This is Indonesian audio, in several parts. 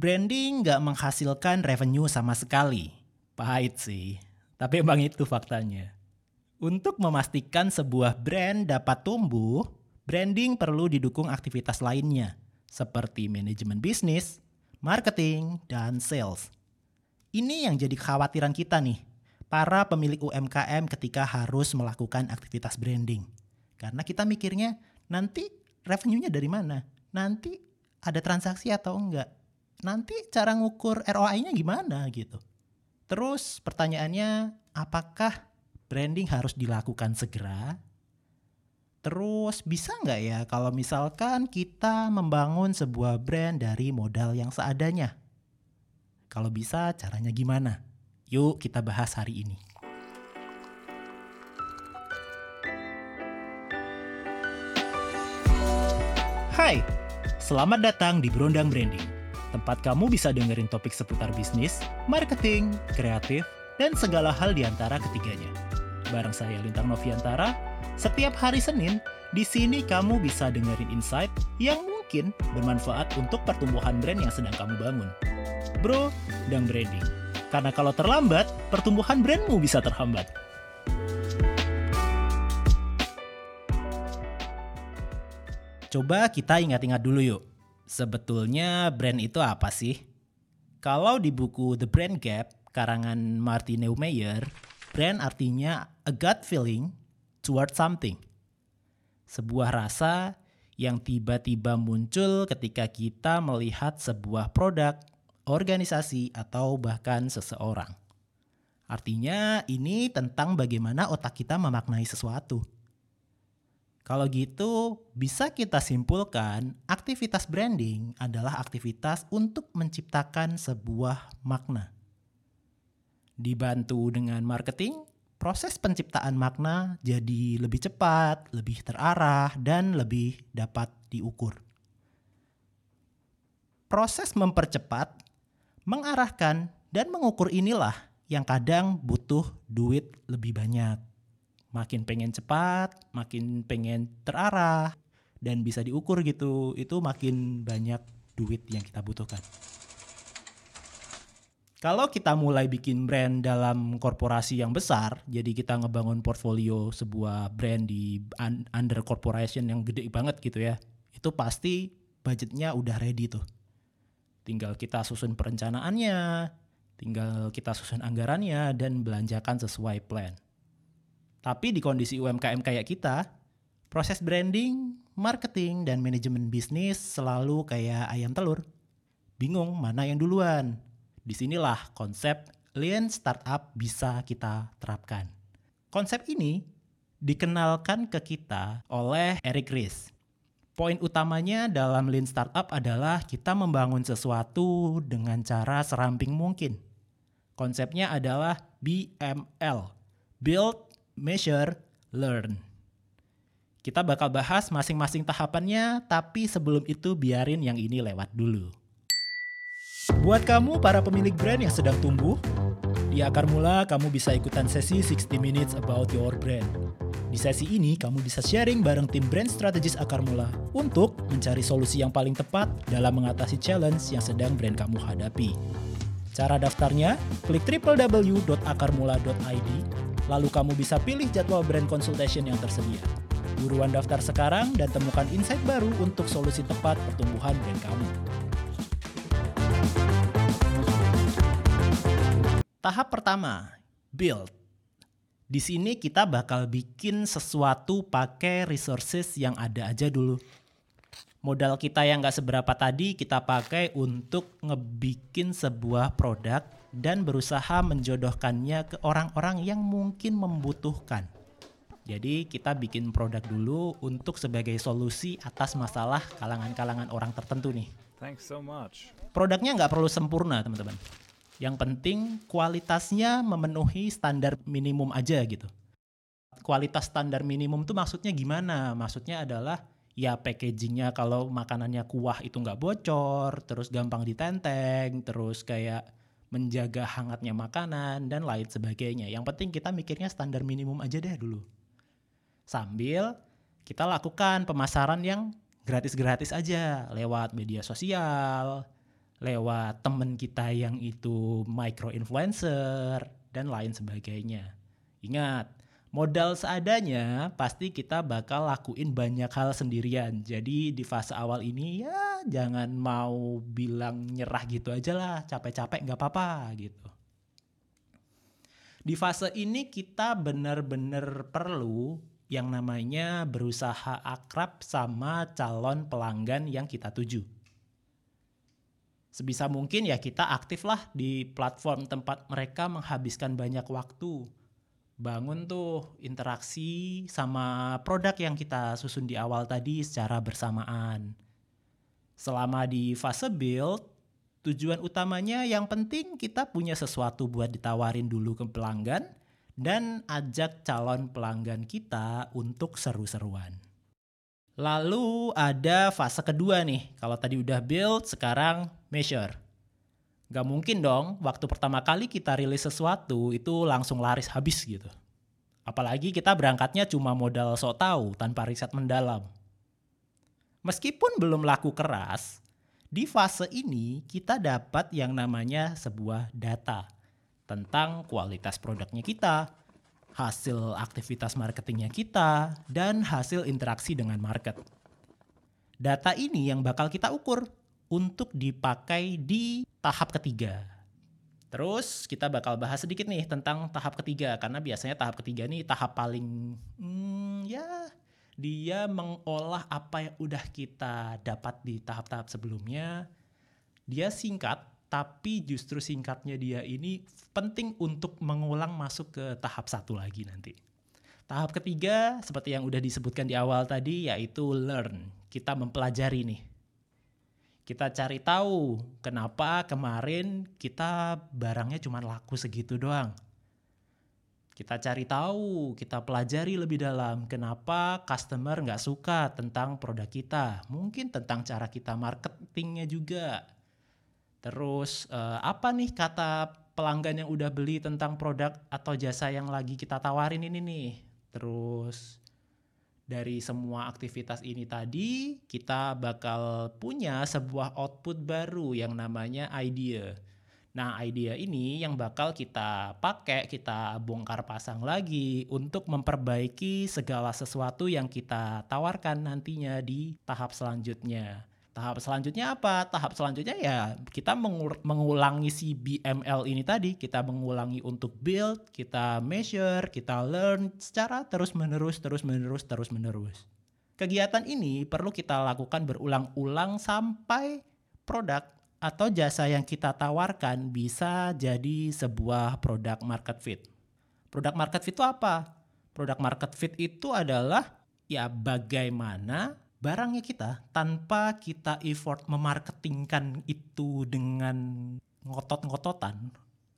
Branding nggak menghasilkan revenue sama sekali. Pahit sih, tapi emang itu faktanya. Untuk memastikan sebuah brand dapat tumbuh, branding perlu didukung aktivitas lainnya, seperti manajemen bisnis, marketing, dan sales. Ini yang jadi kekhawatiran kita nih, para pemilik UMKM ketika harus melakukan aktivitas branding. Karena kita mikirnya nanti revenue-nya dari mana? Nanti ada transaksi atau enggak? Nanti cara ngukur ROI-nya gimana gitu. Terus pertanyaannya, apakah branding harus dilakukan segera? Terus bisa nggak ya kalau misalkan kita membangun sebuah brand dari modal yang seadanya? Kalau bisa caranya gimana? Yuk kita bahas hari ini. Hai, selamat datang di Berondang Branding. Tempat kamu bisa dengerin topik seputar bisnis, marketing, kreatif, dan segala hal di antara ketiganya. Bareng saya Lintang Noviantara, setiap hari Senin, di sini kamu bisa dengerin insight yang mungkin bermanfaat untuk pertumbuhan brand yang sedang kamu bangun. Bro, dan branding. Karena kalau terlambat, pertumbuhan brandmu bisa terhambat. Coba kita ingat-ingat dulu yuk. Sebetulnya brand itu apa sih? Kalau di buku The Brand Gap karangan Martin Neumeyer, brand artinya a gut feeling toward something. Sebuah rasa yang tiba-tiba muncul ketika kita melihat sebuah produk, organisasi, atau bahkan seseorang. Artinya ini tentang bagaimana otak kita memaknai sesuatu. Kalau gitu, bisa kita simpulkan aktivitas branding adalah aktivitas untuk menciptakan sebuah makna. Dibantu dengan marketing, proses penciptaan makna jadi lebih cepat, lebih terarah, dan lebih dapat diukur. Proses mempercepat, mengarahkan, dan mengukur inilah yang kadang butuh duit lebih banyak makin pengen cepat, makin pengen terarah dan bisa diukur gitu, itu makin banyak duit yang kita butuhkan. Kalau kita mulai bikin brand dalam korporasi yang besar, jadi kita ngebangun portfolio sebuah brand di under corporation yang gede banget gitu ya, itu pasti budgetnya udah ready tuh. Tinggal kita susun perencanaannya, tinggal kita susun anggarannya dan belanjakan sesuai plan. Tapi di kondisi UMKM kayak kita, proses branding, marketing, dan manajemen bisnis selalu kayak ayam telur. Bingung mana yang duluan. Di sinilah konsep Lean Startup bisa kita terapkan. Konsep ini dikenalkan ke kita oleh Eric Ries. Poin utamanya dalam Lean Startup adalah kita membangun sesuatu dengan cara seramping mungkin. Konsepnya adalah BML, Build, measure, learn. Kita bakal bahas masing-masing tahapannya, tapi sebelum itu biarin yang ini lewat dulu. Buat kamu para pemilik brand yang sedang tumbuh, di Akar Mula kamu bisa ikutan sesi 60 Minutes About Your Brand. Di sesi ini kamu bisa sharing bareng tim brand strategis Akar Mula untuk mencari solusi yang paling tepat dalam mengatasi challenge yang sedang brand kamu hadapi. Cara daftarnya, klik www.akarmula.id Lalu kamu bisa pilih jadwal brand consultation yang tersedia. Buruan daftar sekarang dan temukan insight baru untuk solusi tepat pertumbuhan brand kamu. Tahap pertama, build. Di sini kita bakal bikin sesuatu pakai resources yang ada aja dulu. Modal kita yang nggak seberapa tadi kita pakai untuk ngebikin sebuah produk dan berusaha menjodohkannya ke orang-orang yang mungkin membutuhkan. Jadi kita bikin produk dulu untuk sebagai solusi atas masalah kalangan-kalangan orang tertentu nih. Thanks so much. Produknya nggak perlu sempurna teman-teman. Yang penting kualitasnya memenuhi standar minimum aja gitu. Kualitas standar minimum tuh maksudnya gimana? Maksudnya adalah ya packagingnya kalau makanannya kuah itu nggak bocor, terus gampang ditenteng, terus kayak menjaga hangatnya makanan, dan lain sebagainya. Yang penting kita mikirnya standar minimum aja deh dulu. Sambil kita lakukan pemasaran yang gratis-gratis aja lewat media sosial, lewat temen kita yang itu micro influencer dan lain sebagainya. Ingat, modal seadanya pasti kita bakal lakuin banyak hal sendirian. Jadi di fase awal ini ya jangan mau bilang nyerah gitu aja lah, capek-capek nggak apa-apa gitu. Di fase ini kita benar-benar perlu yang namanya berusaha akrab sama calon pelanggan yang kita tuju sebisa mungkin ya kita aktif lah di platform tempat mereka menghabiskan banyak waktu. Bangun tuh interaksi sama produk yang kita susun di awal tadi secara bersamaan. Selama di fase build, tujuan utamanya yang penting kita punya sesuatu buat ditawarin dulu ke pelanggan dan ajak calon pelanggan kita untuk seru-seruan. Lalu ada fase kedua nih. Kalau tadi udah build, sekarang measure. Gak mungkin dong waktu pertama kali kita rilis sesuatu itu langsung laris habis gitu. Apalagi kita berangkatnya cuma modal sok tahu tanpa riset mendalam. Meskipun belum laku keras, di fase ini kita dapat yang namanya sebuah data tentang kualitas produknya kita, hasil aktivitas marketingnya kita, dan hasil interaksi dengan market. Data ini yang bakal kita ukur untuk dipakai di tahap ketiga. Terus kita bakal bahas sedikit nih tentang tahap ketiga karena biasanya tahap ketiga nih tahap paling hmm, ya dia mengolah apa yang udah kita dapat di tahap-tahap sebelumnya. Dia singkat tapi justru singkatnya dia ini penting untuk mengulang masuk ke tahap satu lagi nanti. Tahap ketiga, seperti yang udah disebutkan di awal tadi, yaitu learn. Kita mempelajari nih. Kita cari tahu kenapa kemarin kita barangnya cuma laku segitu doang. Kita cari tahu, kita pelajari lebih dalam kenapa customer nggak suka tentang produk kita. Mungkin tentang cara kita marketingnya juga Terus uh, apa nih kata pelanggan yang udah beli tentang produk atau jasa yang lagi kita tawarin ini nih. Terus dari semua aktivitas ini tadi kita bakal punya sebuah output baru yang namanya idea. Nah, idea ini yang bakal kita pakai, kita bongkar pasang lagi untuk memperbaiki segala sesuatu yang kita tawarkan nantinya di tahap selanjutnya. Tahap selanjutnya apa? Tahap selanjutnya ya kita mengulangi si BML ini tadi, kita mengulangi untuk build, kita measure, kita learn secara terus-menerus, terus-menerus, terus-menerus. Kegiatan ini perlu kita lakukan berulang-ulang sampai produk atau jasa yang kita tawarkan bisa jadi sebuah produk market fit. Produk market fit itu apa? Produk market fit itu adalah ya bagaimana barangnya kita tanpa kita effort memarketingkan itu dengan ngotot-ngototan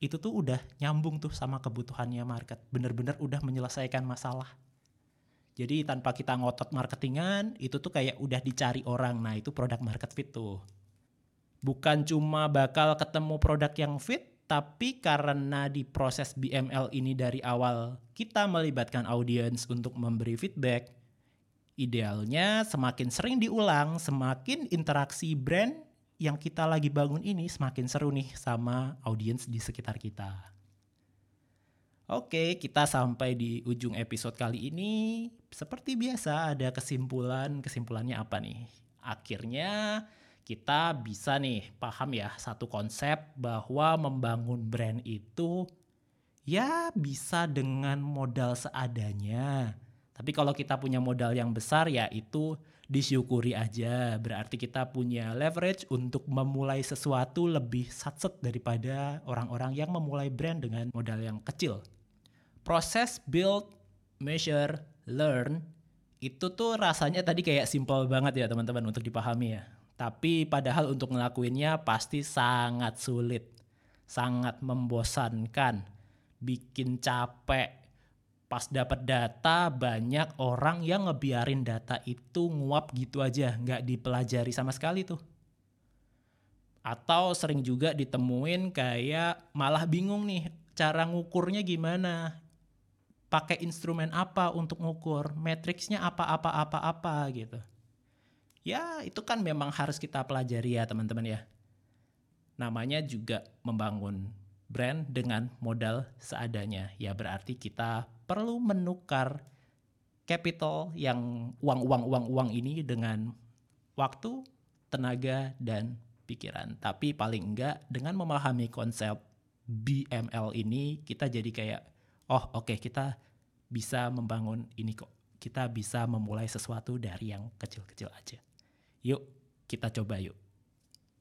itu tuh udah nyambung tuh sama kebutuhannya market. Bener-bener udah menyelesaikan masalah. Jadi tanpa kita ngotot marketingan itu tuh kayak udah dicari orang. Nah itu produk market fit tuh. Bukan cuma bakal ketemu produk yang fit tapi karena di proses BML ini dari awal kita melibatkan audiens untuk memberi feedback Idealnya semakin sering diulang, semakin interaksi brand yang kita lagi bangun ini semakin seru nih sama audiens di sekitar kita. Oke, kita sampai di ujung episode kali ini. Seperti biasa ada kesimpulan. Kesimpulannya apa nih? Akhirnya kita bisa nih paham ya satu konsep bahwa membangun brand itu ya bisa dengan modal seadanya tapi kalau kita punya modal yang besar ya itu disyukuri aja. Berarti kita punya leverage untuk memulai sesuatu lebih satset daripada orang-orang yang memulai brand dengan modal yang kecil. Proses build, measure, learn itu tuh rasanya tadi kayak simple banget ya teman-teman untuk dipahami ya. Tapi padahal untuk ngelakuinnya pasti sangat sulit, sangat membosankan, bikin capek, pas dapat data banyak orang yang ngebiarin data itu nguap gitu aja nggak dipelajari sama sekali tuh. Atau sering juga ditemuin kayak malah bingung nih cara ngukurnya gimana? Pakai instrumen apa untuk ngukur? Matriksnya apa apa apa apa gitu. Ya itu kan memang harus kita pelajari ya teman-teman ya. Namanya juga membangun brand dengan modal seadanya. Ya berarti kita perlu menukar capital yang uang-uang-uang-uang ini dengan waktu, tenaga, dan pikiran. Tapi paling enggak dengan memahami konsep BML ini kita jadi kayak oh oke okay, kita bisa membangun ini kok. Kita bisa memulai sesuatu dari yang kecil-kecil aja. Yuk kita coba yuk.